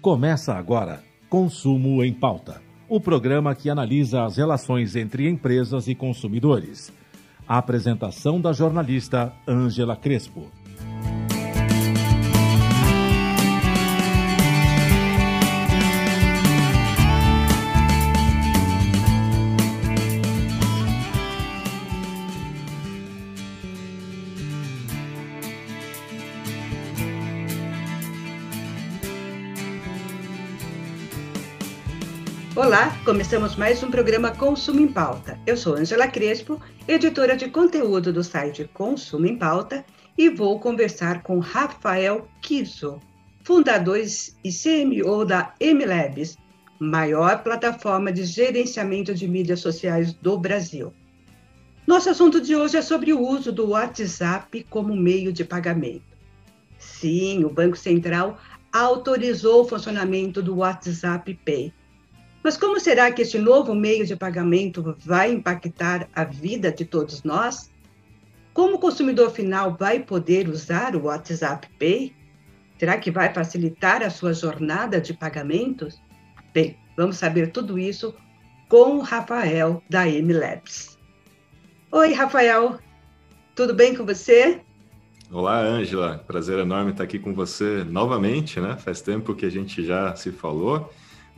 Começa agora Consumo em Pauta, o programa que analisa as relações entre empresas e consumidores. A apresentação da jornalista Ângela Crespo. Olá, começamos mais um programa Consumo em Pauta. Eu sou Angela Crespo, editora de conteúdo do site Consumo em Pauta, e vou conversar com Rafael Kiso, fundador e CMO da MLabs, maior plataforma de gerenciamento de mídias sociais do Brasil. Nosso assunto de hoje é sobre o uso do WhatsApp como meio de pagamento. Sim, o Banco Central autorizou o funcionamento do WhatsApp Pay mas como será que este novo meio de pagamento vai impactar a vida de todos nós? Como o consumidor final vai poder usar o WhatsApp Pay? Será que vai facilitar a sua jornada de pagamentos? Bem, vamos saber tudo isso com o Rafael da MLabs. Oi, Rafael, tudo bem com você? Olá, Ângela. Prazer enorme estar aqui com você novamente, né? Faz tempo que a gente já se falou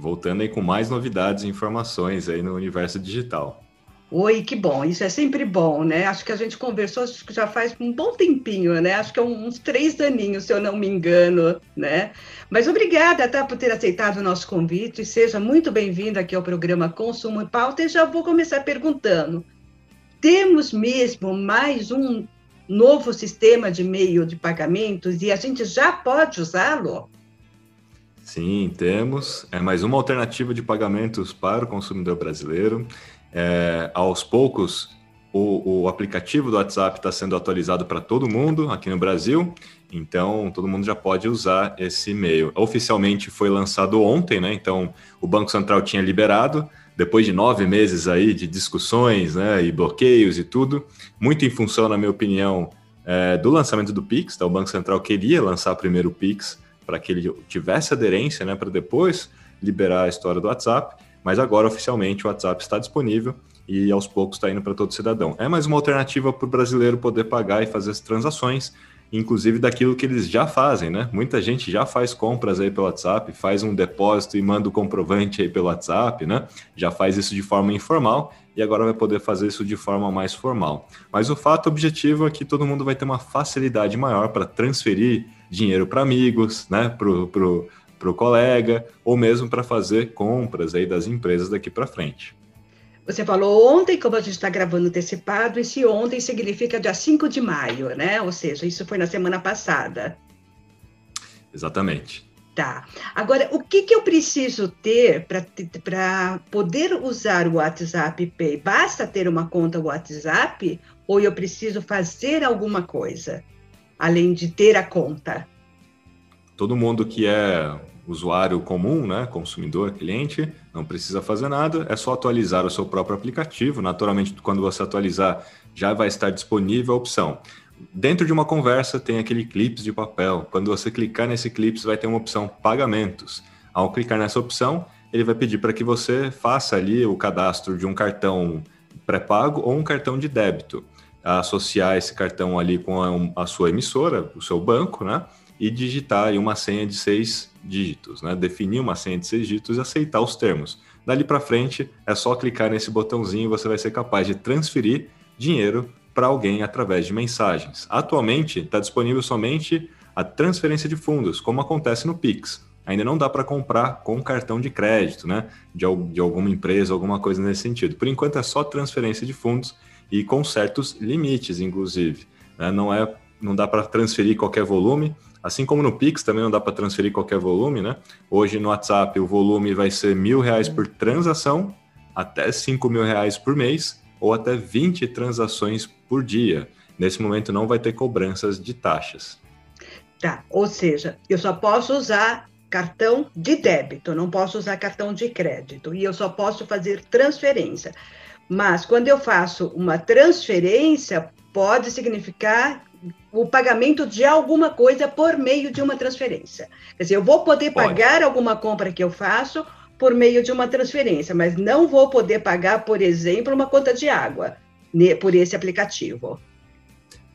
voltando aí com mais novidades e informações aí no universo digital. Oi, que bom, isso é sempre bom, né? Acho que a gente conversou acho que já faz um bom tempinho, né? Acho que é uns três aninhos, se eu não me engano, né? Mas obrigada, tá, por ter aceitado o nosso convite. Seja muito bem-vindo aqui ao programa Consumo em Pauta. E já vou começar perguntando: temos mesmo mais um novo sistema de meio de pagamentos e a gente já pode usá-lo? Sim, temos. É mais uma alternativa de pagamentos para o consumidor brasileiro. É, aos poucos, o, o, aplicativo do WhatsApp está sendo atualizado para todo mundo aqui no Brasil, então todo mundo já pode usar esse e-mail. Oficialmente foi lançado ontem, né? Então o Banco Central tinha liberado, depois de nove meses aí de discussões né, e bloqueios e tudo, muito em função, na minha opinião, é, do lançamento do Pix. Então, o Banco Central queria lançar primeiro o Pix para que ele tivesse aderência, né, para depois liberar a história do WhatsApp, mas agora oficialmente o WhatsApp está disponível e aos poucos está indo para todo cidadão. É mais uma alternativa para o brasileiro poder pagar e fazer as transações, inclusive daquilo que eles já fazem, né? Muita gente já faz compras aí pelo WhatsApp, faz um depósito e manda o comprovante aí pelo WhatsApp, né? Já faz isso de forma informal e agora vai poder fazer isso de forma mais formal. Mas o fato objetivo é que todo mundo vai ter uma facilidade maior para transferir dinheiro para amigos, né, pro, pro, pro colega, ou mesmo para fazer compras aí das empresas daqui para frente. Você falou ontem, como a gente está gravando antecipado, esse ontem significa dia 5 de maio, né? Ou seja, isso foi na semana passada. Exatamente. Tá. Agora, o que, que eu preciso ter para poder usar o WhatsApp Pay? Basta ter uma conta WhatsApp ou eu preciso fazer alguma coisa? Além de ter a conta? Todo mundo que é usuário comum, né, consumidor, cliente, não precisa fazer nada, é só atualizar o seu próprio aplicativo. Naturalmente, quando você atualizar, já vai estar disponível a opção. Dentro de uma conversa tem aquele clips de papel. Quando você clicar nesse clips, vai ter uma opção pagamentos. Ao clicar nessa opção, ele vai pedir para que você faça ali o cadastro de um cartão pré-pago ou um cartão de débito associar esse cartão ali com a, a, sua emissora, o seu banco, né? E digitar uma senha de seis dígitos, né? Definir uma senha de seis dígitos e aceitar os termos. Dali para frente, é só clicar nesse botãozinho e você vai ser capaz de transferir dinheiro para alguém através de mensagens. Atualmente, está disponível somente a transferência de fundos, como acontece no Pix. Ainda não dá para comprar com cartão de crédito, né? De, de alguma empresa, alguma coisa nesse sentido. Por enquanto é só transferência de fundos e com certos limites, inclusive. Né? Não, é, não dá para transferir qualquer volume, assim como no Pix também não dá para transferir qualquer volume. Né? Hoje no WhatsApp o volume vai ser mil reais por transação, até cinco mil reais por mês ou até 20 transações por dia. Nesse momento não vai ter cobranças de taxas. Tá, ou seja, eu só posso usar cartão de débito, não posso usar cartão de crédito e eu só posso fazer transferência. Mas quando eu faço uma transferência, pode significar o pagamento de alguma coisa por meio de uma transferência. Quer dizer, eu vou poder Pode. pagar alguma compra que eu faço por meio de uma transferência, mas não vou poder pagar, por exemplo, uma conta de água por esse aplicativo.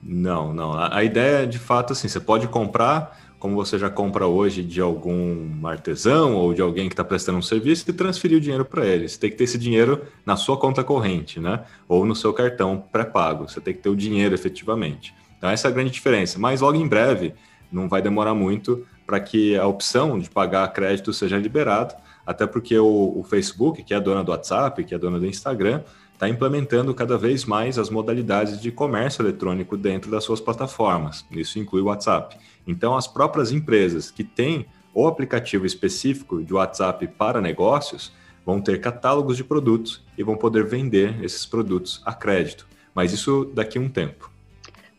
Não, não. A, a ideia é, de fato, assim, você pode comprar como você já compra hoje de algum artesão ou de alguém que está prestando um serviço e transferir o dinheiro para ele. Você tem que ter esse dinheiro na sua conta corrente, né? Ou no seu cartão pré-pago. Você tem que ter o dinheiro efetivamente. Então, essa é a grande diferença. Mas logo em breve, não vai demorar muito para que a opção de pagar crédito seja liberada, até porque o, o Facebook, que é a dona do WhatsApp, que é dona do Instagram, está implementando cada vez mais as modalidades de comércio eletrônico dentro das suas plataformas. Isso inclui o WhatsApp. Então, as próprias empresas que têm o aplicativo específico de WhatsApp para negócios vão ter catálogos de produtos e vão poder vender esses produtos a crédito. Mas isso daqui a um tempo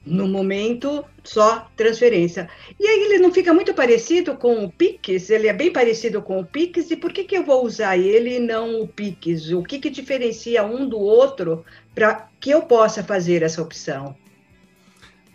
no momento, só transferência. E aí ele não fica muito parecido com o Pix? Ele é bem parecido com o Pix, e por que, que eu vou usar ele e não o Pix? O que, que diferencia um do outro para que eu possa fazer essa opção?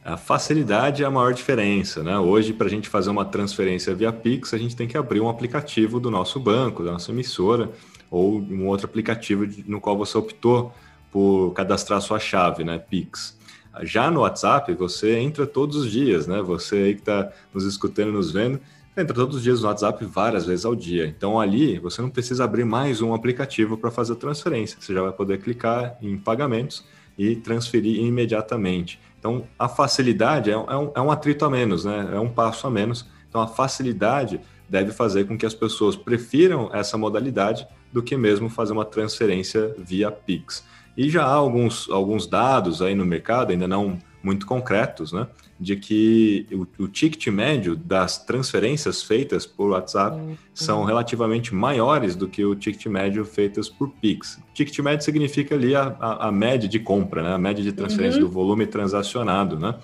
A facilidade é a maior diferença, né? Hoje, para a gente fazer uma transferência via Pix, a gente tem que abrir um aplicativo do nosso banco, da nossa emissora, ou um outro aplicativo no qual você optou por cadastrar sua chave, né? Pix. Já no WhatsApp, você entra todos os dias, né? Você aí que está nos escutando, nos vendo, entra todos os dias no WhatsApp várias vezes ao dia. Então ali você não precisa abrir mais um aplicativo para fazer a transferência. Você já vai poder clicar em pagamentos e transferir imediatamente. Então a facilidade é, é, um, é um atrito a menos, né? É um passo a menos. Então a facilidade deve fazer com que as pessoas prefiram essa modalidade do que mesmo fazer uma transferência via Pix. E já há alguns, alguns dados aí no mercado, ainda não muito concretos, né, de que o, o ticket médio das transferências feitas por WhatsApp uhum. são relativamente maiores do que o ticket médio feitas por Pix. Ticket médio significa ali a, a, a média de compra, né, a média de transferência uhum. do volume transacionado, né?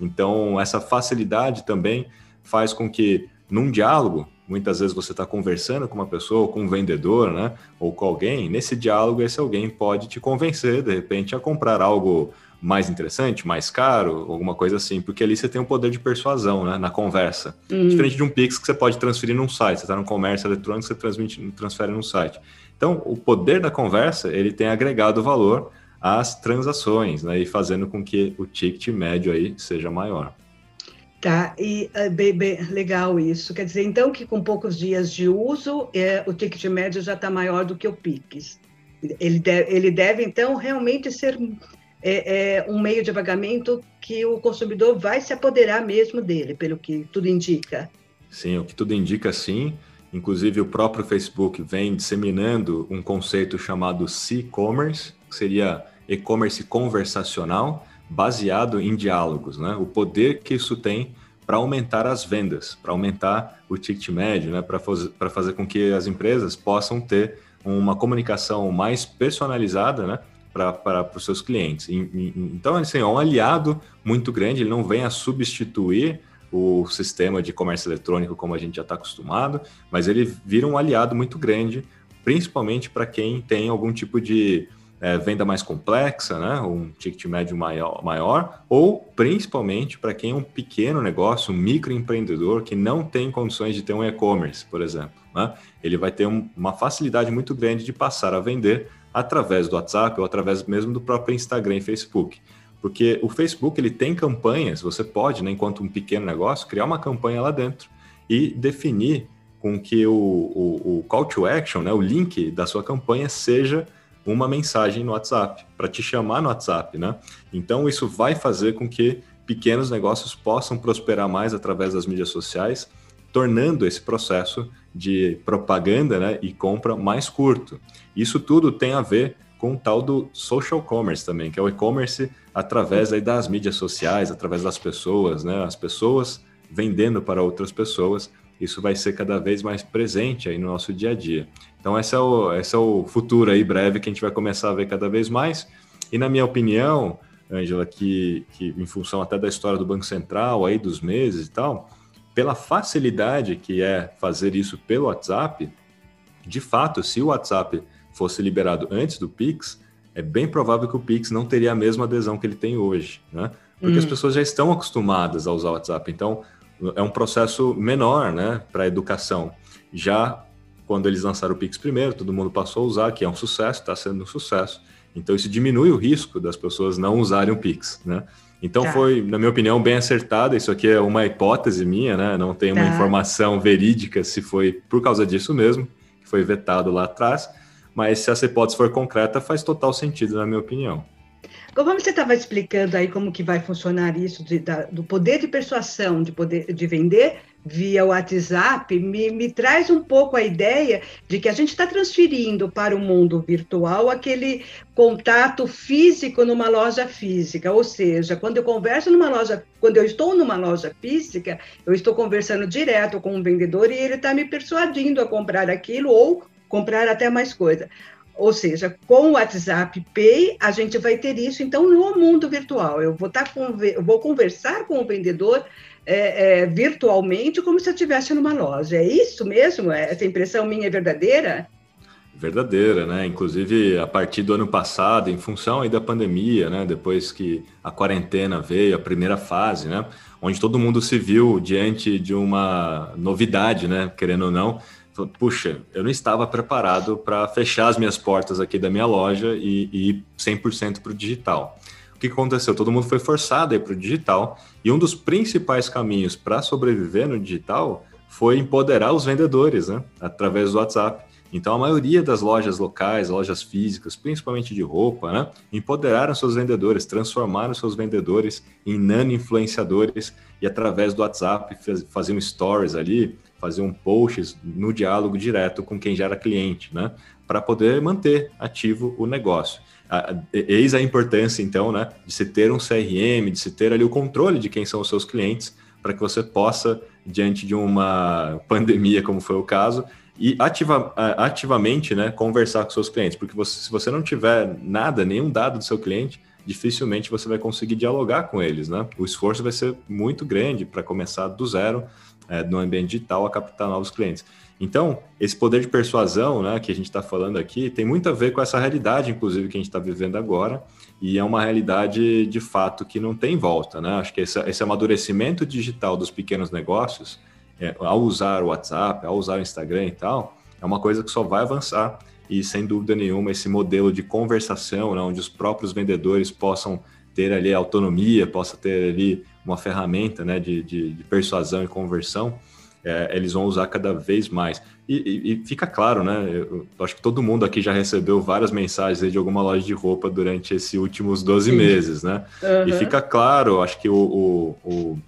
Então, essa facilidade também faz com que, num diálogo, Muitas vezes você está conversando com uma pessoa, com um vendedor, né? Ou com alguém. Nesse diálogo, esse alguém pode te convencer, de repente, a comprar algo mais interessante, mais caro, alguma coisa assim, porque ali você tem um poder de persuasão, né, na conversa. Uhum. Diferente de um Pix que você pode transferir num site, você está no comércio eletrônico, você transmite, transfere num site. Então, o poder da conversa, ele tem agregado valor às transações, né, e fazendo com que o ticket médio aí seja maior. Tá, e bem, bem, legal isso. Quer dizer, então, que com poucos dias de uso, é, o ticket médio já está maior do que o PIX. Ele deve, ele deve então, realmente ser é, é, um meio de pagamento que o consumidor vai se apoderar mesmo dele, pelo que tudo indica. Sim, o que tudo indica, sim. Inclusive, o próprio Facebook vem disseminando um conceito chamado C-commerce, que seria e-commerce conversacional, baseado em diálogos, né? O poder que isso tem para aumentar as vendas, para aumentar o ticket médio, né? Para fazer com que as empresas possam ter uma comunicação mais personalizada, né? Para os seus clientes. Então, assim, é um aliado muito grande, ele não vem a substituir o sistema de comércio eletrônico como a gente já está acostumado, mas ele vira um aliado muito grande, principalmente para quem tem algum tipo de é, venda mais complexa, né, um ticket médio maior, maior ou principalmente para quem é um pequeno negócio, um microempreendedor que não tem condições de ter um e-commerce, por exemplo. Né, ele vai ter um, uma facilidade muito grande de passar a vender através do WhatsApp ou através mesmo do próprio Instagram e Facebook. Porque o Facebook ele tem campanhas, você pode, né, enquanto um pequeno negócio, criar uma campanha lá dentro e definir com que o, o, o call to action, né, o link da sua campanha seja uma mensagem no WhatsApp, para te chamar no WhatsApp, né? Então isso vai fazer com que pequenos negócios possam prosperar mais através das mídias sociais, tornando esse processo de propaganda né, e compra mais curto. Isso tudo tem a ver com o tal do social commerce também, que é o e-commerce através aí das mídias sociais, através das pessoas, né? As pessoas vendendo para outras pessoas. Isso vai ser cada vez mais presente aí no nosso dia a dia. Então, esse é, o, esse é o futuro aí breve que a gente vai começar a ver cada vez mais. E, na minha opinião, Ângela, que, que em função até da história do Banco Central, aí dos meses e tal, pela facilidade que é fazer isso pelo WhatsApp, de fato, se o WhatsApp fosse liberado antes do Pix, é bem provável que o Pix não teria a mesma adesão que ele tem hoje, né? porque hum. as pessoas já estão acostumadas a usar o WhatsApp. Então, é um processo menor, né, para a educação. Já quando eles lançaram o Pix primeiro, todo mundo passou a usar, que é um sucesso, está sendo um sucesso. Então, isso diminui o risco das pessoas não usarem o Pix, né? Então tá. foi, na minha opinião, bem acertada. Isso aqui é uma hipótese minha, né? Não tem uma tá. informação verídica se foi por causa disso mesmo, que foi vetado lá atrás. Mas se essa hipótese for concreta, faz total sentido, na minha opinião. Como você estava explicando aí como que vai funcionar isso de, da, do poder de persuasão, de poder de vender via WhatsApp, me, me traz um pouco a ideia de que a gente está transferindo para o mundo virtual aquele contato físico numa loja física. Ou seja, quando eu converso numa loja, quando eu estou numa loja física, eu estou conversando direto com um vendedor e ele está me persuadindo a comprar aquilo ou comprar até mais coisa. Ou seja, com o WhatsApp Pay, a gente vai ter isso, então, no mundo virtual. Eu vou, tá eu vou conversar com o vendedor é, é, virtualmente como se eu estivesse numa loja. É isso mesmo? É, essa impressão minha é verdadeira? Verdadeira, né? Inclusive, a partir do ano passado, em função aí da pandemia, né? Depois que a quarentena veio, a primeira fase, né? Onde todo mundo se viu diante de uma novidade, né? Querendo ou não, puxa, eu não estava preparado para fechar as minhas portas aqui da minha loja e, e ir 100% para o digital. O que aconteceu? Todo mundo foi forçado a ir para o digital e um dos principais caminhos para sobreviver no digital foi empoderar os vendedores, né? Através do WhatsApp. Então, a maioria das lojas locais, lojas físicas, principalmente de roupa, né, empoderaram seus vendedores, transformaram seus vendedores em nano-influenciadores e, através do WhatsApp, faziam stories ali, faziam posts no diálogo direto com quem já era cliente, né, para poder manter ativo o negócio. Eis a importância, então, né, de se ter um CRM, de se ter ali o controle de quem são os seus clientes, para que você possa, diante de uma pandemia, como foi o caso, e ativa, ativamente né, conversar com seus clientes, porque você, se você não tiver nada, nenhum dado do seu cliente, dificilmente você vai conseguir dialogar com eles. Né? O esforço vai ser muito grande para começar do zero é, no ambiente digital a captar novos clientes. Então, esse poder de persuasão né, que a gente está falando aqui tem muito a ver com essa realidade, inclusive, que a gente está vivendo agora, e é uma realidade de fato que não tem volta. Né? Acho que esse, esse amadurecimento digital dos pequenos negócios é, ao usar o WhatsApp, ao usar o Instagram e tal, é uma coisa que só vai avançar. E sem dúvida nenhuma, esse modelo de conversação, né, onde os próprios vendedores possam ter ali autonomia, possa ter ali uma ferramenta né, de, de, de persuasão e conversão, é, eles vão usar cada vez mais. E, e, e fica claro, né? Eu, eu acho que todo mundo aqui já recebeu várias mensagens de alguma loja de roupa durante esses últimos 12 Sim. meses, né? Uhum. E fica claro, acho que o, o, o,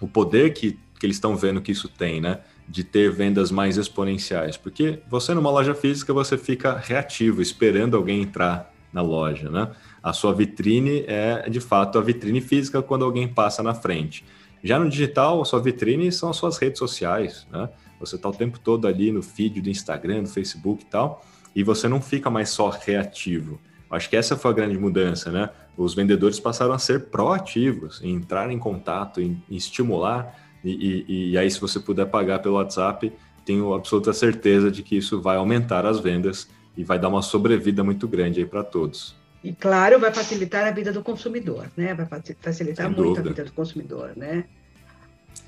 o poder que que eles estão vendo que isso tem, né? De ter vendas mais exponenciais. Porque você numa loja física, você fica reativo, esperando alguém entrar na loja, né? A sua vitrine é, de fato, a vitrine física quando alguém passa na frente. Já no digital, a sua vitrine são as suas redes sociais, né? Você está o tempo todo ali no feed do Instagram, do Facebook e tal, e você não fica mais só reativo. Acho que essa foi a grande mudança, né? Os vendedores passaram a ser proativos, em entrar em contato, em, em estimular e, e, e aí, se você puder pagar pelo WhatsApp, tenho absoluta certeza de que isso vai aumentar as vendas e vai dar uma sobrevida muito grande aí para todos. E claro, vai facilitar a vida do consumidor, né? Vai facilitar Sem muito dúvida. a vida do consumidor, né?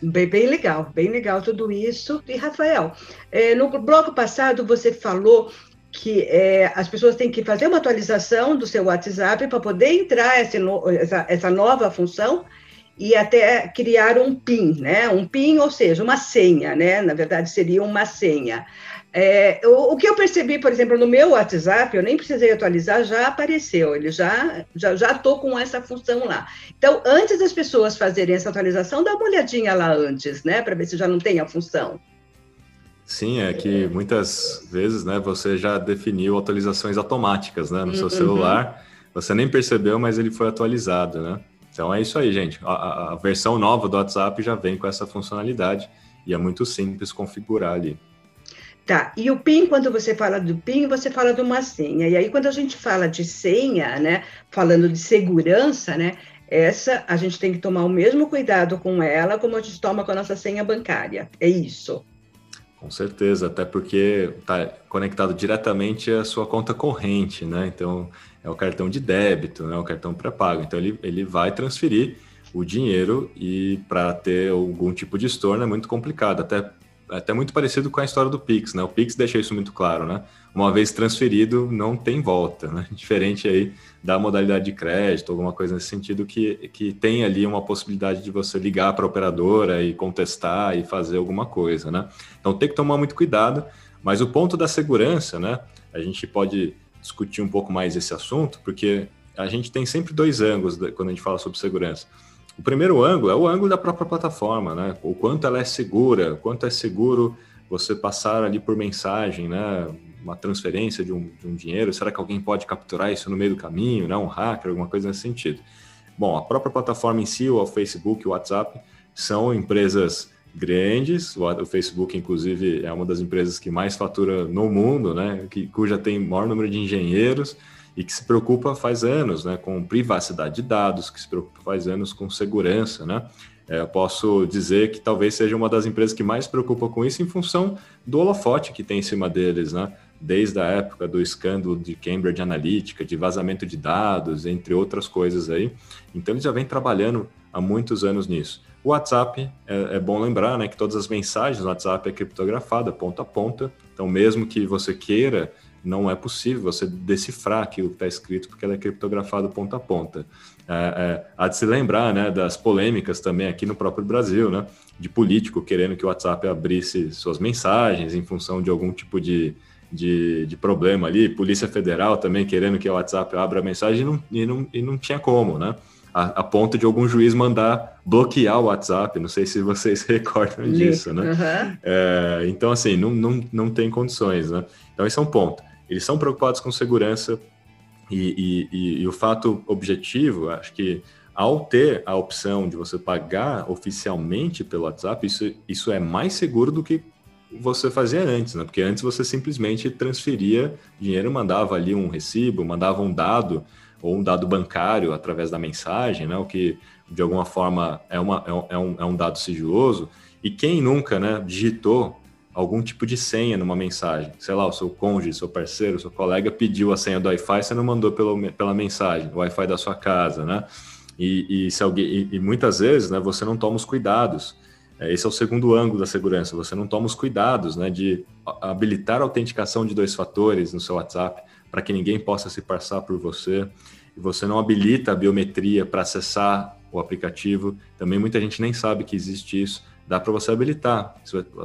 Bem, bem, legal, bem legal tudo isso. E Rafael, é, no bloco passado você falou que é, as pessoas têm que fazer uma atualização do seu WhatsApp para poder entrar essa, essa, essa nova função e até criar um PIN, né? Um PIN, ou seja, uma senha, né? Na verdade, seria uma senha. É, o, o, que eu percebi, por exemplo, no meu WhatsApp, eu nem precisei atualizar, já apareceu, ele já já já tô com essa função lá. Então, antes das pessoas fazerem essa atualização, dá uma olhadinha lá antes, né, para ver se já não tem a função. Sim, é que muitas vezes, né, você já definiu atualizações automáticas, né, no seu uhum. celular, você nem percebeu, mas ele foi atualizado, né? Então é isso aí, gente. A, a, versão nova do WhatsApp já vem com essa funcionalidade e é muito simples configurar ali. Tá, e o PIN, quando você fala do PIN, você fala de uma senha. E aí, quando a gente fala de senha, né, falando de segurança, né, essa a gente tem que tomar o mesmo cuidado com ela como a gente toma com a nossa senha bancária. É isso. Com certeza, até porque está conectado diretamente à sua conta corrente, né? Então, é o cartão de débito, né? o cartão pré-pago. Então, ele, ele vai transferir o dinheiro e para ter algum tipo de estorno é muito complicado, até até muito parecido com a história do Pix, né? O Pix deixa isso muito claro, né? Uma vez transferido, não tem volta, né? Diferente aí da modalidade de crédito, alguma coisa nesse sentido, que, que tem ali uma possibilidade de você ligar para a operadora e contestar e fazer alguma coisa, né? Então tem que tomar muito cuidado, mas o ponto da segurança, né? A gente pode discutir um pouco mais esse assunto, porque a gente tem sempre dois ângulos quando a gente fala sobre segurança. O primeiro ângulo é o ângulo da própria plataforma, né? O quanto ela é segura, quanto é seguro você passar ali por mensagem, né? Uma transferência de um, de um dinheiro, será que alguém pode capturar isso no meio do caminho, né? Um hacker, alguma coisa nesse sentido. Bom, a própria plataforma em si, o Facebook, o WhatsApp, são empresas grandes. O Facebook, inclusive, é uma das empresas que mais fatura no mundo, né? Que, cuja tem maior número de engenheiros e que se preocupa faz anos né, com privacidade de dados, que se preocupa faz anos com segurança. Né? É, eu posso dizer que talvez seja uma das empresas que mais se preocupa com isso em função do holofote que tem em cima deles, né? desde a época do escândalo de Cambridge Analytica, de vazamento de dados, entre outras coisas aí. Então eles já vêm trabalhando há muitos anos nisso. O WhatsApp, é, é bom lembrar né, que todas as mensagens do WhatsApp é criptografada ponta a ponta, então mesmo que você queira não é possível você decifrar aquilo que está escrito, porque ela é criptografada ponta a ponta. É, é, há de se lembrar né, das polêmicas também aqui no próprio Brasil, né, de político querendo que o WhatsApp abrisse suas mensagens em função de algum tipo de, de, de problema ali, Polícia Federal também querendo que o WhatsApp abra a mensagem e não, e não, e não tinha como, né? A, a, ponto de algum juiz mandar bloquear o WhatsApp. Não sei se vocês recordam disso, né? Uhum. É, então, assim, não, não, não tem condições, né? Então, esse é um ponto eles são preocupados com segurança e, e, e, o fato objetivo, acho que ao ter a opção de você pagar oficialmente pelo WhatsApp, isso, isso é mais seguro do que você fazia antes, né? Porque antes você simplesmente transferia dinheiro, mandava ali um recibo, mandava um dado ou um dado bancário através da mensagem, né? O que de alguma forma é, uma, é, um, é um dado sigiloso. E quem nunca, né, digitou algum tipo de senha numa mensagem. Sei lá, o seu cônjuge, seu parceiro, seu colega pediu a senha do Wi-Fi, você não mandou pelo, pela mensagem, o Wi-Fi da sua casa, né? E, e se alguém, e, e, muitas vezes, né, você não toma os cuidados. É, esse é o segundo ângulo da segurança. Você não toma os cuidados, né, de habilitar a autenticação de dois fatores no seu WhatsApp para que ninguém possa se passar por você. E você não habilita a biometria para acessar o aplicativo. Também muita gente nem sabe que existe isso dá para você habilitar.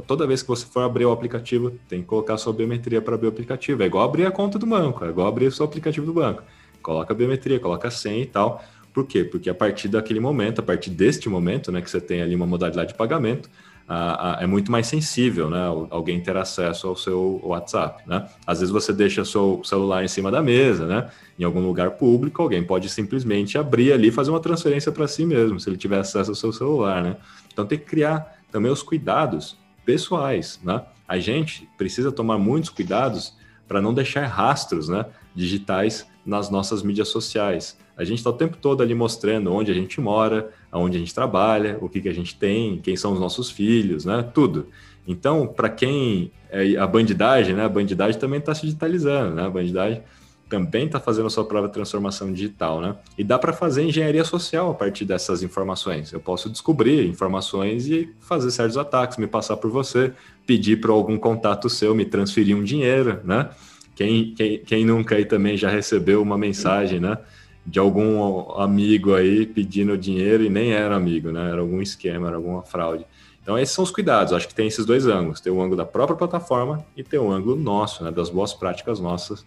Toda vez que você for abrir o aplicativo, tem que colocar sua biometria para abrir o aplicativo. É igual abrir a conta do banco, é igual abrir o seu aplicativo do banco. Coloca a biometria, coloca a senha e tal. Por quê? Porque a partir daquele momento, a partir deste momento, né, que você tem ali uma modalidade de pagamento, a, a, é muito mais sensível, né? Alguém ter acesso ao seu WhatsApp, né? Às vezes você deixa seu celular em cima da mesa, né? Em algum lugar público, alguém pode simplesmente abrir ali e fazer uma transferência para si mesmo, se ele tiver acesso ao seu celular, né? Então tem que criar também os cuidados pessoais, né? A gente precisa tomar muitos cuidados para não deixar rastros, né, digitais nas nossas mídias sociais. A gente está o tempo todo ali mostrando onde a gente mora, aonde a gente trabalha, o que, que a gente tem, quem são os nossos filhos, né? Tudo. Então, para quem é a bandidagem, né? A bandidagem também está se digitalizando, né? A bandidagem também está fazendo a sua própria transformação digital, né? E dá para fazer engenharia social a partir dessas informações. Eu posso descobrir informações e fazer certos ataques, me passar por você, pedir para algum contato seu me transferir um dinheiro, né? Quem, quem, quem nunca aí também já recebeu uma mensagem, né? De algum amigo aí pedindo dinheiro e nem era amigo, né? Era algum esquema, era alguma fraude. Então, esses são os cuidados. Acho que tem esses dois ângulos: tem o ângulo da própria plataforma e tem o ângulo nosso, né? Das boas práticas nossas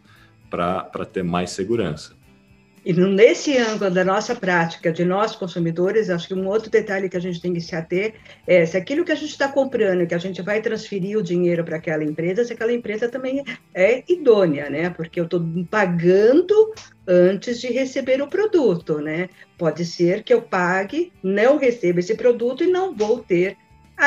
para ter mais segurança. E nesse ângulo da nossa prática, de nós consumidores, acho que um outro detalhe que a gente tem que se ater é se aquilo que a gente está comprando, que a gente vai transferir o dinheiro para aquela empresa, se aquela empresa também é idônea, né? Porque eu estou pagando antes de receber o produto, né? Pode ser que eu pague, não receba esse produto e não vou ter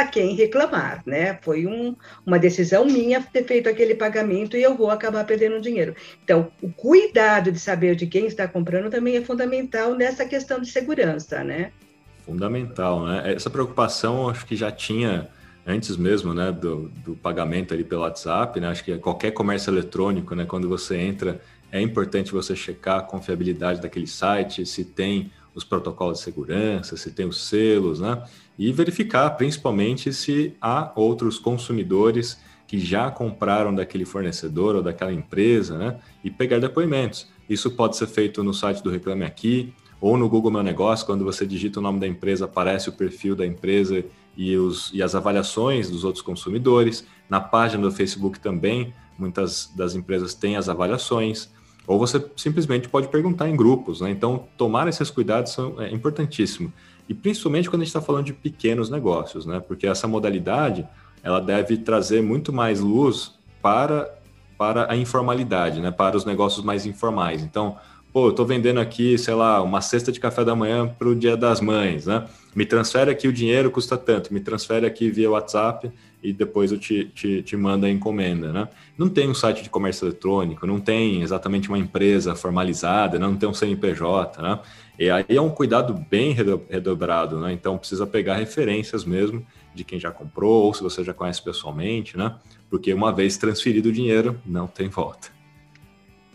a quem reclamar, né? Foi um, uma decisão minha ter feito aquele pagamento e eu vou acabar perdendo dinheiro. Então, o cuidado de saber de quem está comprando também é fundamental nessa questão de segurança, né? Fundamental, né? Essa preocupação acho que já tinha antes mesmo, né, do, do pagamento ali pelo WhatsApp, né? Acho que qualquer comércio eletrônico, né, quando você entra, é importante você checar a confiabilidade daquele site, se tem os protocolos de segurança, se tem os selos, né? E verificar principalmente se há outros consumidores que já compraram daquele fornecedor ou daquela empresa, né? E pegar depoimentos. Isso pode ser feito no site do Reclame Aqui ou no Google Meu Negócio, quando você digita o nome da empresa, aparece o perfil da empresa e, os, e as avaliações dos outros consumidores. Na página do Facebook também, muitas das empresas têm as avaliações. Ou você simplesmente pode perguntar em grupos, né? Então, tomar esses cuidados são, é importantíssimo. E principalmente quando a gente está falando de pequenos negócios, né? Porque essa modalidade ela deve trazer muito mais luz para, para a informalidade, né? Para os negócios mais informais. Então, pô, eu estou vendendo aqui, sei lá, uma cesta de café da manhã para o Dia das Mães, né? Me transfere aqui o dinheiro, custa tanto, me transfere aqui via WhatsApp e depois eu te, te, te mando a encomenda, né? Não tem um site de comércio eletrônico, não tem exatamente uma empresa formalizada, não tem um CNPJ, né? E aí é um cuidado bem redobrado, né? Então precisa pegar referências mesmo de quem já comprou, ou se você já conhece pessoalmente, né? Porque uma vez transferido o dinheiro, não tem volta.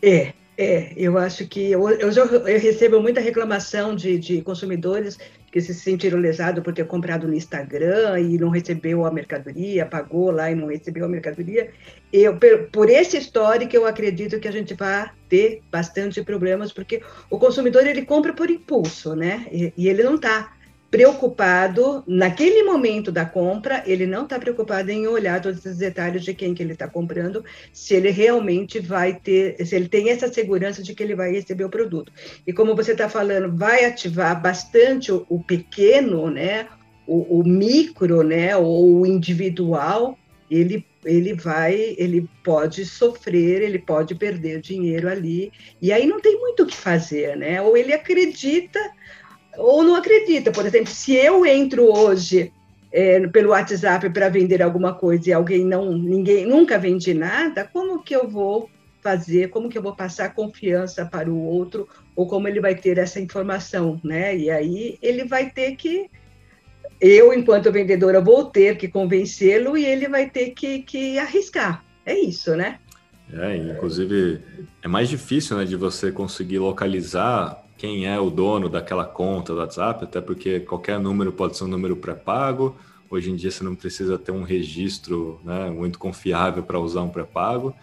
É, é, eu acho que eu, eu, já, eu recebo muita reclamação de, de, consumidores que se sentiram lesados por ter comprado no Instagram e não recebeu a mercadoria, pagou lá e não recebeu a mercadoria. Eu, por esse histórico, eu acredito que a gente vai ter bastante problemas, porque o consumidor ele compra por impulso, né? E, e ele não está preocupado naquele momento da compra, ele não está preocupado em olhar todos os detalhes de quem que ele está comprando, se ele realmente vai ter, se ele tem essa segurança de que ele vai receber o produto. E como você está falando, vai ativar bastante o, o pequeno, né, o, o, micro, né, ou o individual, ele ele vai, ele pode sofrer, ele pode perder dinheiro ali, e aí não tem muito o que fazer, né? Ou ele acredita ou não acredita. Por exemplo, se eu entro hoje é, pelo WhatsApp para vender alguma coisa e alguém não, ninguém nunca vende nada, como que eu vou fazer? Como que eu vou passar confiança para o outro? Ou como ele vai ter essa informação, né? E aí ele vai ter que eu, enquanto vendedora, vou ter que convencê-lo e ele vai ter que, que arriscar. É isso, né? É, inclusive, é mais difícil né, de você conseguir localizar quem é o dono daquela conta do WhatsApp, até porque qualquer número pode ser um número pré-pago. Hoje em dia você não precisa ter um registro né, muito confiável para usar um pré-pago.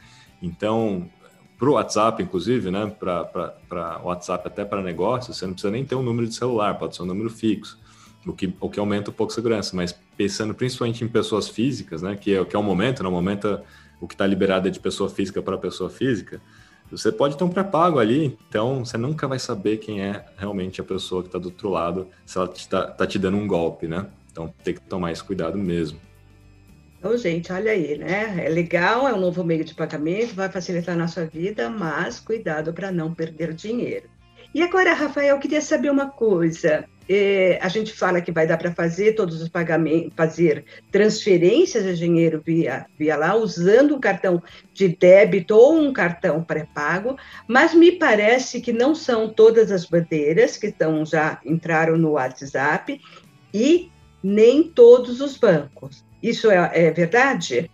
Então, para o WhatsApp, inclusive, né, para WhatsApp até para negócios, você não precisa nem ter um número de celular, pode ser um número fixo, o que, o que aumenta um pouco a segurança. Mas pensando principalmente em pessoas físicas, né, que é, que é o momento, no momento o que está liberado é de pessoa física para pessoa física, você pode ter um pré-pago ali, então você nunca vai saber quem é realmente a pessoa que está do outro lado, se ela está tá te dando um golpe, né? Então tem que tomar esse cuidado mesmo. Então, gente, olha aí, né? É legal, é um novo meio de pagamento, vai facilitar a nossa vida, mas cuidado para não perder dinheiro. E agora, Rafael, eu queria saber uma coisa. É, a gente fala que vai dar para fazer todos os pagamentos, fazer transferências de dinheiro via, via lá, usando um cartão de débito ou um cartão pré-pago, mas me parece que não são todas as bandeiras que estão, já entraram no WhatsApp e nem todos os bancos. Isso é, é verdade?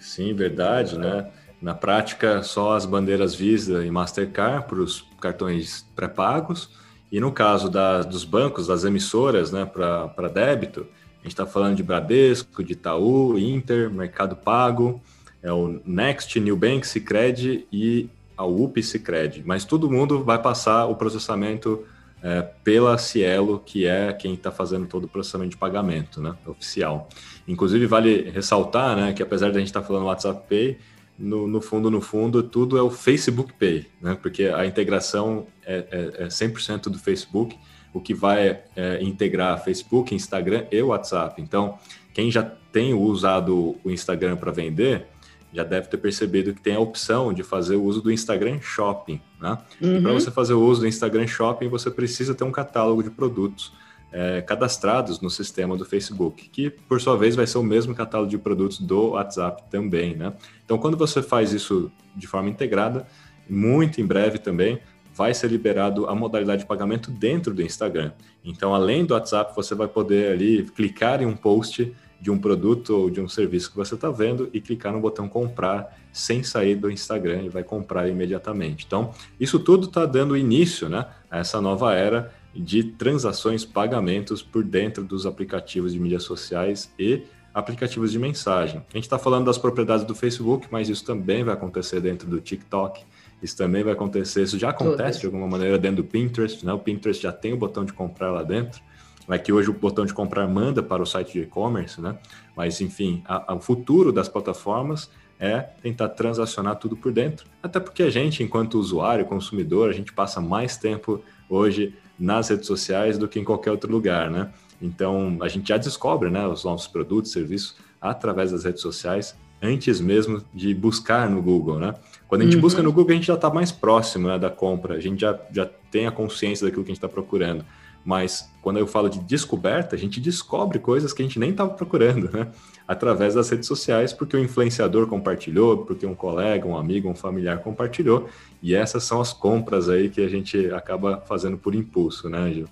Sim, verdade, né? Na prática, só as bandeiras Visa e Mastercard para os cartões pré-pagos e no caso da, dos bancos, das emissoras né, para débito, a gente está falando de Bradesco, de Itaú, Inter, Mercado Pago, é o Next, Bank, Sicredi e a UP Sicredi. Mas todo mundo vai passar o processamento é, pela Cielo, que é quem está fazendo todo o processamento de pagamento né, oficial. Inclusive, vale ressaltar né, que apesar de a gente estar tá falando WhatsApp Pay, no, no, fundo, no fundo, tudo é o Facebook Pay, né? Porque a integração é, é, é 100% do Facebook, o que vai é, integrar Facebook, Instagram e WhatsApp. Então, quem já tem usado o Instagram para vender, já deve ter percebido que tem a opção de fazer o uso do Instagram Shopping, né? Uhum. E para você fazer o uso do Instagram Shopping, você precisa ter um catálogo de produtos é, cadastrados no sistema do Facebook, que por sua vez vai ser o mesmo catálogo de produtos do WhatsApp também, né? Então, quando você faz isso de forma integrada, muito em breve também vai ser liberado a modalidade de pagamento dentro do Instagram. Então, além do WhatsApp, você vai poder ali clicar em um post de um produto ou de um serviço que você está vendo e clicar no botão comprar sem sair do Instagram e vai comprar imediatamente. Então, isso tudo está dando início né, a essa nova era de transações, pagamentos por dentro dos aplicativos de mídias sociais e aplicativos de mensagem. A gente está falando das propriedades do Facebook, mas isso também vai acontecer dentro do TikTok, isso também vai acontecer, isso já acontece de alguma maneira dentro do Pinterest, né? O Pinterest já tem o botão de comprar lá dentro. é que hoje o botão de comprar manda para o site de e-commerce, né? Mas, enfim, a, a, o futuro das plataformas é tentar transacionar tudo por dentro. Até porque a gente, enquanto usuário, consumidor, a gente passa mais tempo hoje nas redes sociais do que em qualquer outro lugar, né? Então, a gente já descobre né, os novos produtos, serviços através das redes sociais, antes mesmo de buscar no Google, né? Quando a gente uhum. busca no Google, a gente já está mais próximo né, da compra, a gente já, já tem a consciência daquilo que a gente está procurando. Mas quando eu falo de descoberta, a gente descobre coisas que a gente nem estava procurando, né? Através das redes sociais, porque o influenciador compartilhou, porque um colega, um amigo, um familiar compartilhou. E essas são as compras aí que a gente acaba fazendo por impulso, né, Gil?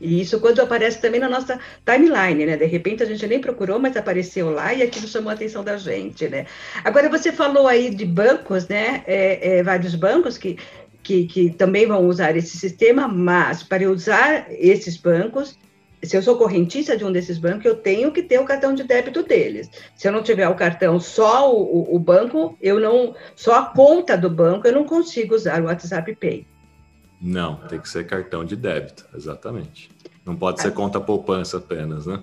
E isso quando aparece também na nossa timeline, né? De repente a gente nem procurou, mas apareceu lá e aquilo chamou a atenção da gente, né? Agora você falou aí de bancos, né? É, é, vários bancos que, que, que também vão usar esse sistema, mas para usar esses bancos, se eu sou correntista de um desses bancos, eu tenho que ter o cartão de débito deles. Se eu não tiver o cartão, só o, o banco, eu não, só a conta do banco, eu não consigo usar o WhatsApp Pay. Não, tem que ser cartão de débito, exatamente. Não pode ser conta poupança apenas, né?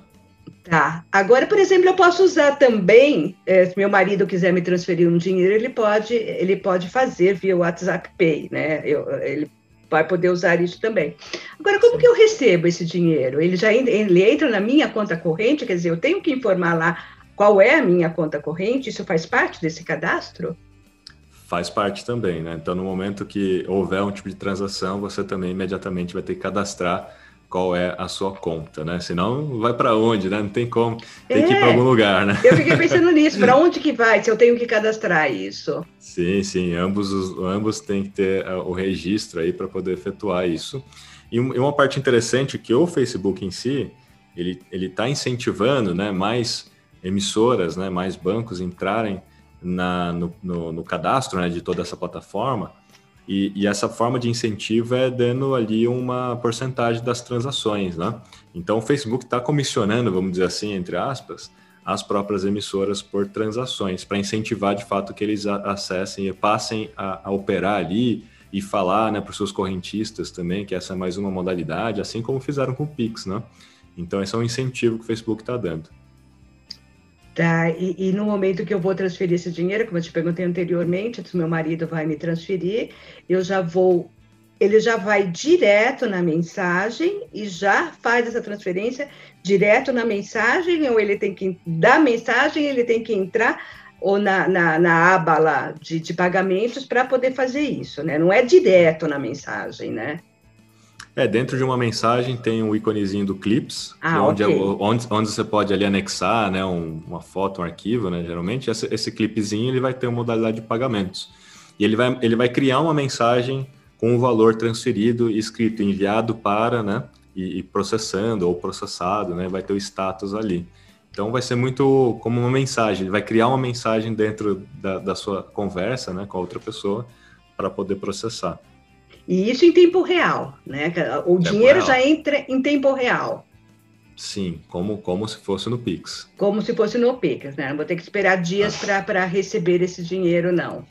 Tá. Agora, por exemplo, eu posso usar também, é, se meu marido quiser me transferir um dinheiro, ele pode, ele pode fazer via WhatsApp Pay, né? Eu, ele vai poder usar isso também. Agora, como Sim. que eu recebo esse dinheiro? Ele já ele entra na minha conta corrente, quer dizer, eu tenho que informar lá qual é a minha conta corrente, isso faz parte desse cadastro? faz parte também, né? Então, no momento que houver um tipo de transação, você também imediatamente vai ter que cadastrar qual é a sua conta, né? Senão, vai para onde, né? Não tem como, tem é, que ir para algum lugar, né? Eu fiquei pensando nisso, para onde que vai se eu tenho que cadastrar isso? Sim, sim, ambos, os, ambos têm que ter uh, o registro aí para poder efetuar isso. E uma parte interessante é que o Facebook em si, ele está incentivando né, mais emissoras, né, mais bancos entrarem na, no, no, no cadastro né, de toda essa plataforma. E, e, essa forma de incentivo é dando ali uma porcentagem das transações, né? Então o Facebook está comissionando, vamos dizer assim, entre aspas, as próprias emissoras por transações, para incentivar de fato que eles acessem e passem a, a operar ali e falar né, para os seus correntistas também que essa é mais uma modalidade, assim como fizeram com o Pix, né? Então esse é um incentivo que o Facebook está dando. Tá? E, e, no momento que eu vou transferir esse dinheiro, como eu te perguntei anteriormente, meu marido vai me transferir, eu já vou, ele já vai direto na mensagem e já faz essa transferência direto na mensagem, ou ele tem que, da mensagem, ele tem que entrar ou na, na, na aba lá de, de pagamentos para poder fazer isso, né? Não é direto na mensagem, né? É, dentro de uma mensagem tem um íconezinho do Clips, é ah, onde, okay. é, onde, onde, você pode ali anexar né, um, uma foto, um arquivo, né? Geralmente, esse, esse clipezinho ele vai ter uma modalidade de pagamentos. E ele vai, ele vai criar uma mensagem com o valor transferido, escrito, enviado para, né? E, e, processando ou processado, né? Vai ter o status ali. Então vai ser muito como uma mensagem, ele vai criar uma mensagem dentro da, da sua conversa né, com a outra pessoa para poder processar. E isso em tempo real, né? O tempo dinheiro real. já entra em tempo real. Sim, como, como se fosse no Pix. Como se fosse no Pix, né? Não vou ter que esperar dias ah. para receber esse dinheiro, não.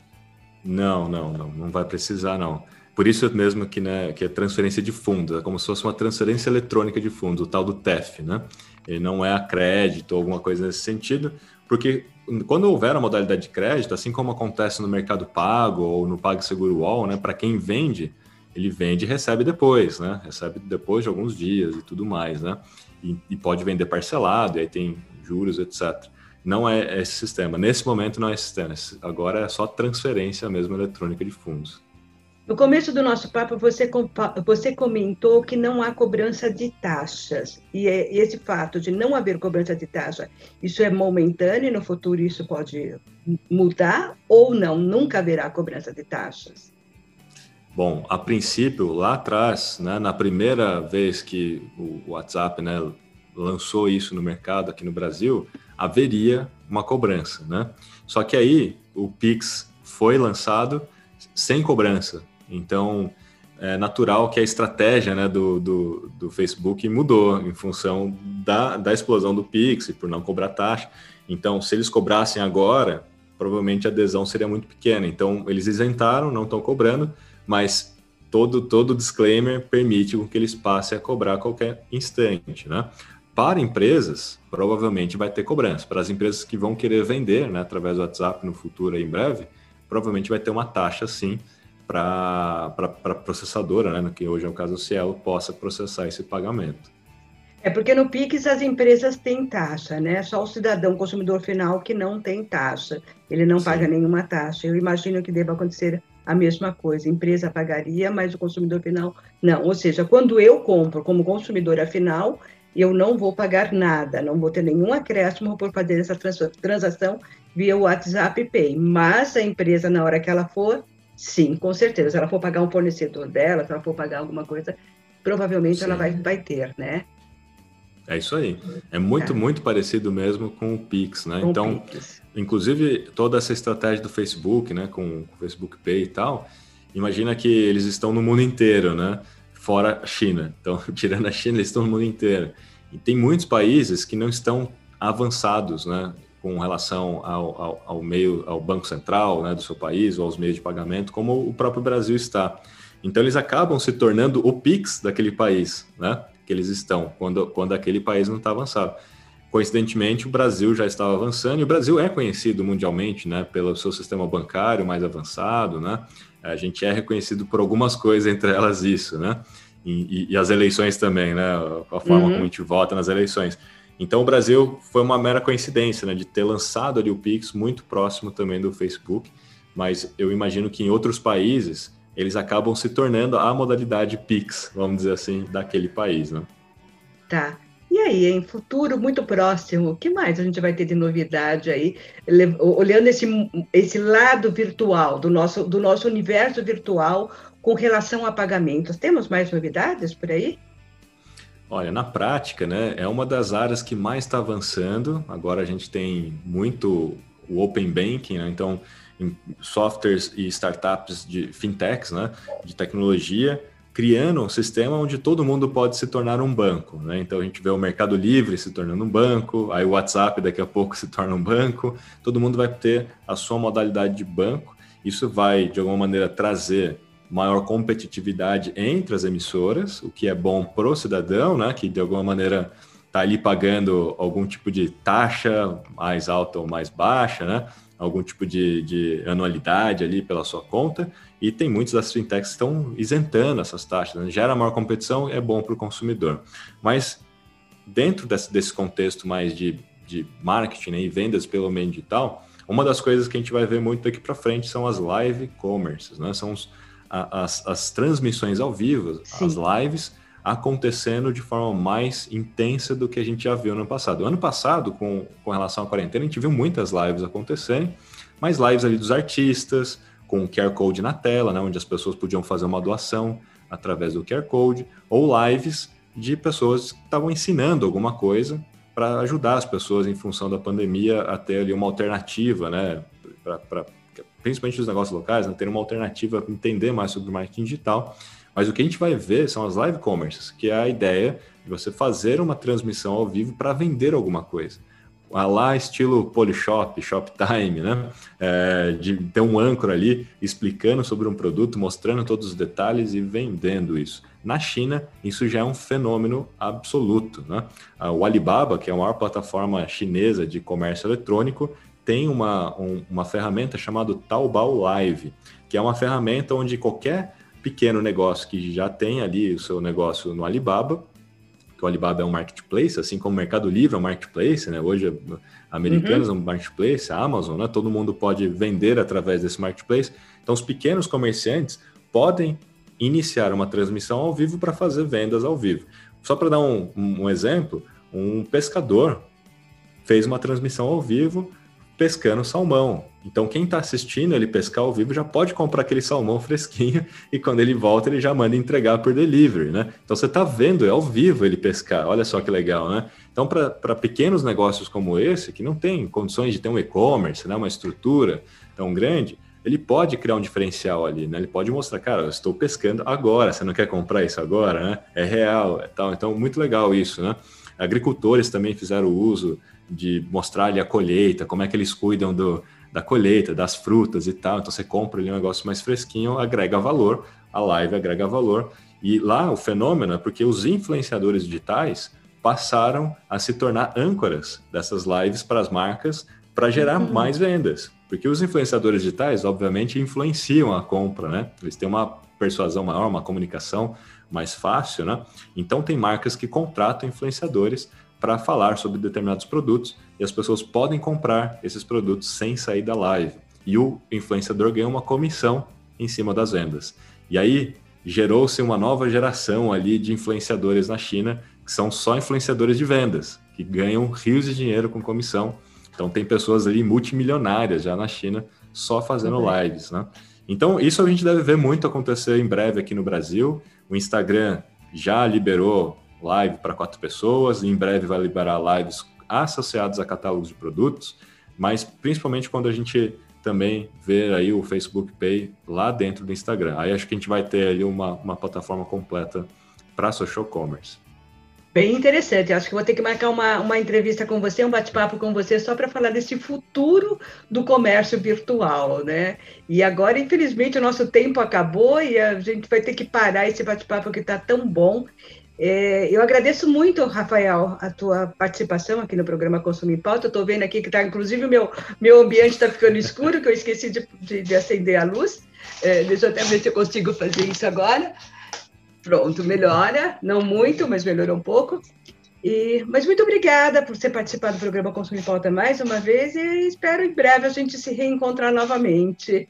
Não, não, não, não vai precisar, não. Por isso mesmo que, né, que é transferência de fundos, é como se fosse uma transferência eletrônica de fundos, o tal do TEF, né? Ele não é a crédito ou alguma coisa nesse sentido, porque quando houver a modalidade de crédito, assim como acontece no Mercado Pago ou no PagSeguro Wall, né, para quem vende, ele vende e recebe depois, né? Recebe depois de alguns dias e tudo mais, né? E, e pode vender parcelado, e aí tem juros, etc. Não é esse sistema. Nesse momento não é esse sistema. Agora é só transferência mesmo eletrônica de fundos. No começo do nosso papo, você, você comentou que não há cobrança de taxas. E é esse fato de não haver cobrança de taxa, isso é momentâneo e no futuro isso pode mudar ou não? Nunca haverá cobrança de taxas? Bom, a princípio, lá atrás, né, na primeira vez que o WhatsApp né, lançou isso no mercado aqui no Brasil, haveria uma cobrança, né? Só que aí o Pix foi lançado sem cobrança. Então, é natural que a estratégia né, do, do, do, Facebook mudou em função da, da explosão do Pix, por não cobrar taxa. Então, se eles cobrassem agora, provavelmente a adesão seria muito pequena. Então, eles isentaram, não estão cobrando, mas todo todo disclaimer permite que eles passem a cobrar a qualquer instante, né? Para empresas, provavelmente vai ter cobrança. Para as empresas que vão querer vender, né, através do WhatsApp no futuro, aí, em breve, provavelmente vai ter uma taxa, sim, para a processadora, né, que hoje é o caso do Cielo, possa processar esse pagamento. É porque no Pix as empresas têm taxa, né? Só o cidadão consumidor final que não tem taxa. Ele não Sim. paga nenhuma taxa. Eu imagino que deva acontecer a mesma coisa. A empresa pagaria, mas o consumidor final não. Ou seja, quando eu compro como consumidora final, eu não vou pagar nada, não vou ter nenhum acréscimo por fazer essa transação via WhatsApp Pay. Mas a empresa, na hora que ela for, sim, com certeza. Se ela for pagar um fornecedor dela, se ela for pagar alguma coisa, provavelmente sim. ela vai, vai ter, né? É isso aí. É muito, é. muito parecido mesmo com o Pix, né? Com então, Pix. Inclusive, toda essa estratégia do Facebook, né? Com o Facebook Pay e tal, imagina que eles estão no mundo inteiro, né? Fora a China. Então, tirando a China, eles estão no mundo inteiro. E tem muitos países que não estão avançados, né? Com relação ao, ao, ao meio, ao Banco Central né, do seu país, ou aos meios de pagamento, como o próprio Brasil está. Então, eles acabam se tornando o Pix daquele país, né? que eles estão, quando, quando aquele país não está avançado. Coincidentemente, o Brasil já estava avançando, e o Brasil é conhecido mundialmente né, pelo seu sistema bancário mais avançado, né? A gente é reconhecido por algumas coisas, entre elas isso, né? E, e, e as eleições também, né? A forma uhum. como a gente vota nas eleições. Então, o Brasil foi uma mera coincidência, né? De ter lançado ali o Pix muito próximo também do Facebook, mas eu imagino que em outros países eles acabam se tornando a modalidade Pix, vamos dizer assim, daquele país, né? Tá. E aí, em futuro muito próximo, o que mais a gente vai ter de novidade aí, olhando esse, esse lado virtual do nosso, do nosso universo virtual com relação a pagamentos? Temos mais novidades por aí? Olha, na prática, né, é uma das áreas que mais está avançando. Agora a gente tem muito o Open Banking, né? então softwares e startups de fintechs, né, de tecnologia, criando um sistema onde todo mundo pode se tornar um banco. Né? Então a gente vê o Mercado Livre se tornando um banco, aí o WhatsApp daqui a pouco se torna um banco, todo mundo vai ter a sua modalidade de banco. Isso vai, de alguma maneira, trazer maior competitividade entre as emissoras, o que é bom para o cidadão, né? que de alguma maneira está ali pagando algum tipo de taxa mais alta ou mais baixa, né? algum tipo de, de, anualidade ali pela sua conta, e tem muitas das fintechs que estão isentando essas taxas. Né? Gera maior competição, é bom para o consumidor. Mas dentro desse, desse contexto mais de, de marketing né, e vendas pelo meio digital, uma das coisas que a gente vai ver muito daqui para frente são as live commerces, né? são os, a, as, as transmissões ao vivo, Sim. as lives, acontecendo de forma mais intensa do que a gente já viu no ano passado. Ano passado, com, com relação à quarentena, a gente viu muitas lives acontecerem, mas lives ali dos artistas, com o QR Code na tela, né, onde as pessoas podiam fazer uma doação através do QR Code, ou lives de pessoas que estavam ensinando alguma coisa para ajudar as pessoas em função da pandemia a ter ali uma alternativa, né, para principalmente os negócios locais, né, ter uma alternativa, entender mais sobre o marketing digital mas o que a gente vai ver são as live commerces, que é a ideia de você fazer uma transmissão ao vivo para vender alguma coisa. A lá estilo Polishop, Shoptime, né? É, de ter um âncora ali explicando sobre um produto, mostrando todos os detalhes e vendendo isso. Na China, isso já é um fenômeno absoluto. Né? O Alibaba, que é a maior plataforma chinesa de comércio eletrônico, tem uma, um, uma ferramenta chamada Taobao Live, que é uma ferramenta onde qualquer pequeno negócio que já tem ali o seu negócio no Alibaba, que o Alibaba é um marketplace, assim como o Mercado Livre é um marketplace, né? Hoje, americanos uhum. é um marketplace, a Amazon, né? Todo mundo pode vender através desse marketplace. Então, os pequenos comerciantes podem iniciar uma transmissão ao vivo para fazer vendas ao vivo. Só para dar um, um exemplo, um pescador fez uma transmissão ao vivo pescando salmão. Então, quem está assistindo ele pescar ao vivo já pode comprar aquele salmão fresquinho e quando ele volta, ele já manda entregar por delivery, né? Então, você está vendo, é ao vivo ele pescar. Olha só que legal, né? Então, para pequenos negócios como esse, que não tem condições de ter um e-commerce, né, uma estrutura tão grande, ele pode criar um diferencial ali, né? Ele pode mostrar, cara, eu estou pescando agora, você não quer comprar isso agora, né? É real, é tal. Então, muito legal isso, né? Agricultores também fizeram uso de mostrar ali a colheita, como é que eles cuidam do, da colheita, das frutas e tal. Então, você compra ali um negócio mais fresquinho, agrega valor, a live agrega valor. E lá o fenômeno é porque os influenciadores digitais passaram a se tornar âncoras dessas lives para as marcas para gerar uhum. mais vendas. Porque os influenciadores digitais, obviamente, influenciam a compra, né? Eles têm uma persuasão maior, uma comunicação mais fácil, né? Então, tem marcas que contratam influenciadores para falar sobre determinados produtos e as pessoas podem comprar esses produtos sem sair da live. E o influenciador ganha uma comissão em cima das vendas. E aí gerou-se uma nova geração ali de influenciadores na China, que são só influenciadores de vendas, que ganham rios de dinheiro com comissão então tem pessoas ali multimilionárias já na China só fazendo uhum. lives, né? Então isso a gente deve ver muito acontecer em breve aqui no Brasil. O Instagram já liberou live para quatro pessoas, e em breve vai liberar lives associadas a catálogos de produtos, mas principalmente quando a gente também ver aí o Facebook Pay lá dentro do Instagram. Aí acho que a gente vai ter ali uma, uma plataforma completa para social commerce. Bem interessante. Acho que vou ter que marcar uma, uma entrevista com você, um bate-papo com você, só para falar desse futuro do comércio virtual, né? E agora, infelizmente, o nosso tempo acabou e a gente vai ter que parar esse bate-papo que está tão bom. É, eu agradeço muito, Rafael, a tua participação aqui no programa Consumo em Pauta. Estou vendo aqui que está, inclusive, o meu, meu ambiente está ficando escuro, que eu esqueci de, de, de acender a luz. É, deixa eu até ver se eu consigo fazer isso agora. Pronto, melhora, não muito, mas melhorou um pouco. E, mas muito obrigada por ter participado do programa Consumo em Pauta mais uma vez e espero em breve a gente se reencontrar novamente.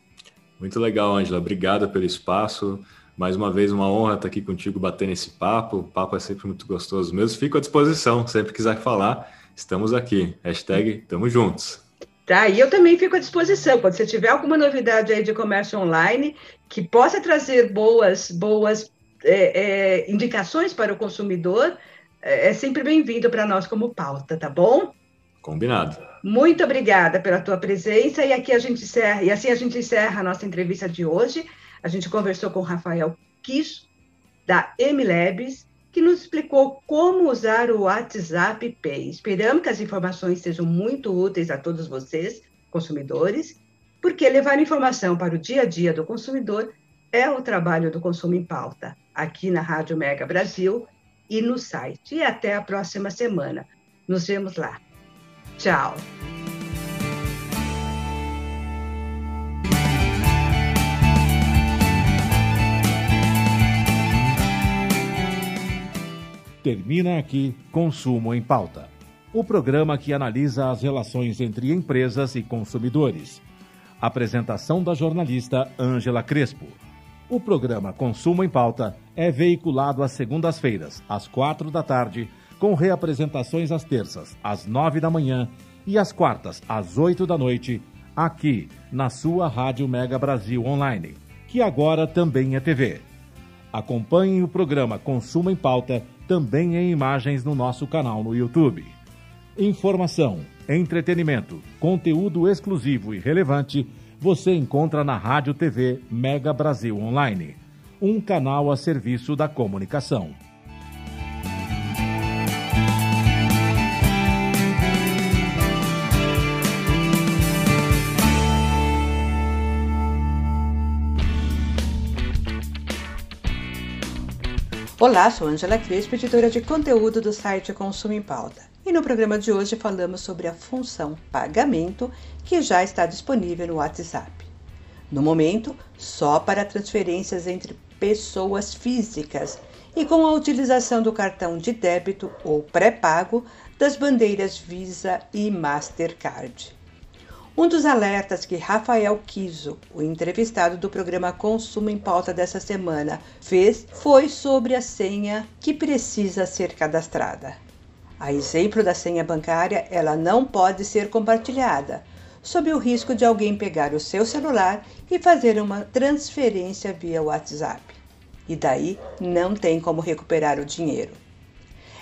Muito legal, Angela. Obrigada pelo espaço. Mais uma vez, uma honra estar aqui contigo batendo esse papo. O papo é sempre muito gostoso mesmo. Fico à disposição, sempre quiser falar, estamos aqui. Hashtag tamo juntos. Tá, e eu também fico à disposição. Quando você tiver alguma novidade aí de comércio online que possa trazer boas, boas é, é, indicações para o consumidor, é, é sempre bem-vindo para nós como pauta, tá bom? Combinado. Muito obrigada pela tua presença e aqui a gente encerra, e assim a gente encerra a nossa entrevista de hoje. A gente conversou com o Rafael Kish, da MLabs, que nos explicou como usar o WhatsApp Pay. Esperamos que as informações sejam muito úteis a todos vocês, consumidores, porque levar informação para o dia a dia do consumidor é o trabalho do Consumo em Pauta aqui na Rádio Mega Brasil e no site. E até a próxima semana. Nos vemos lá. Tchau. Termina aqui Consumo em Pauta, o programa que analisa as relações entre empresas e consumidores. Apresentação da jornalista Ângela Crespo. O programa Consumo em Pauta é veiculado às segundas-feiras, às quatro da tarde, com reapresentações às terças, às nove da manhã e às quartas, às oito da noite, aqui na sua Rádio Mega Brasil Online, que agora também é TV. Acompanhe o programa Consumo em Pauta também em imagens no nosso canal no YouTube. Informação, entretenimento, conteúdo exclusivo e relevante você encontra na Rádio TV Mega Brasil Online, um canal a serviço da comunicação. Olá, sou Angela Crespo, editora de conteúdo do site Consumo em Pauta. E no programa de hoje falamos sobre a função pagamento que já está disponível no WhatsApp. No momento, só para transferências entre pessoas físicas e com a utilização do cartão de débito ou pré-pago das bandeiras Visa e Mastercard. Um dos alertas que Rafael Kiso, o entrevistado do programa Consumo em Pauta dessa semana, fez foi sobre a senha que precisa ser cadastrada. A exemplo da senha bancária, ela não pode ser compartilhada, sob o risco de alguém pegar o seu celular e fazer uma transferência via WhatsApp. E daí não tem como recuperar o dinheiro.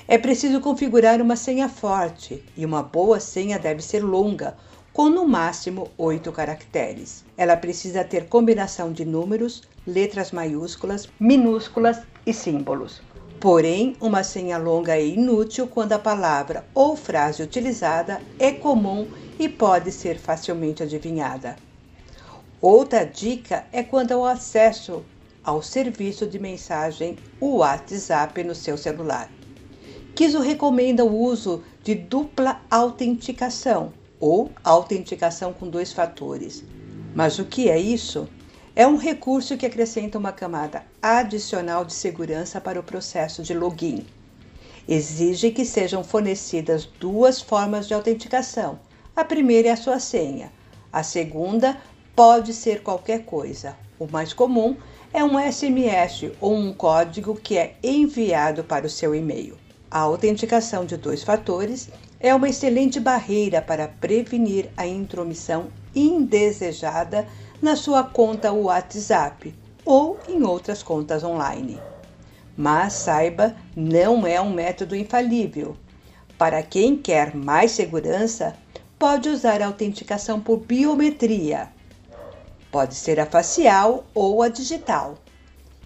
É preciso configurar uma senha forte e uma boa senha deve ser longa, com no máximo oito caracteres. Ela precisa ter combinação de números, letras maiúsculas, minúsculas e símbolos. Porém, uma senha longa é inútil quando a palavra ou frase utilizada é comum e pode ser facilmente adivinhada. Outra dica é quando o acesso ao serviço de mensagem WhatsApp no seu celular. Kiso recomenda o uso de dupla autenticação ou autenticação com dois fatores. Mas o que é isso? É um recurso que acrescenta uma camada adicional de segurança para o processo de login. Exige que sejam fornecidas duas formas de autenticação. A primeira é a sua senha. A segunda pode ser qualquer coisa. O mais comum é um SMS ou um código que é enviado para o seu e-mail. A autenticação de dois fatores é uma excelente barreira para prevenir a intromissão indesejada na sua conta WhatsApp ou em outras contas online. Mas saiba, não é um método infalível. Para quem quer mais segurança, pode usar a autenticação por biometria. Pode ser a facial ou a digital.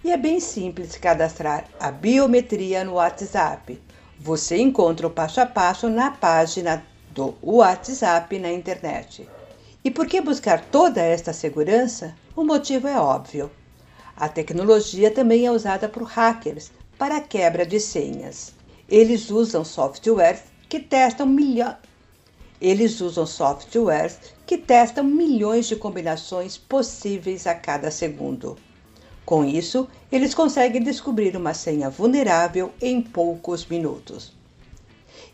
E é bem simples cadastrar a biometria no WhatsApp. Você encontra o passo a passo na página do WhatsApp na internet. E por que buscar toda esta segurança? O motivo é óbvio. A tecnologia também é usada por hackers para a quebra de senhas. Eles usam softwares que testam milhões. Eles usam softwares que testam milhões de combinações possíveis a cada segundo. Com isso, eles conseguem descobrir uma senha vulnerável em poucos minutos.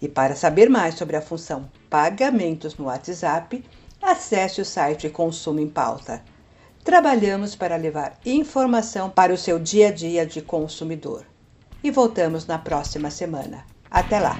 E para saber mais sobre a função Pagamentos no WhatsApp, acesse o site Consumo em Pauta. Trabalhamos para levar informação para o seu dia a dia de consumidor. E voltamos na próxima semana. Até lá!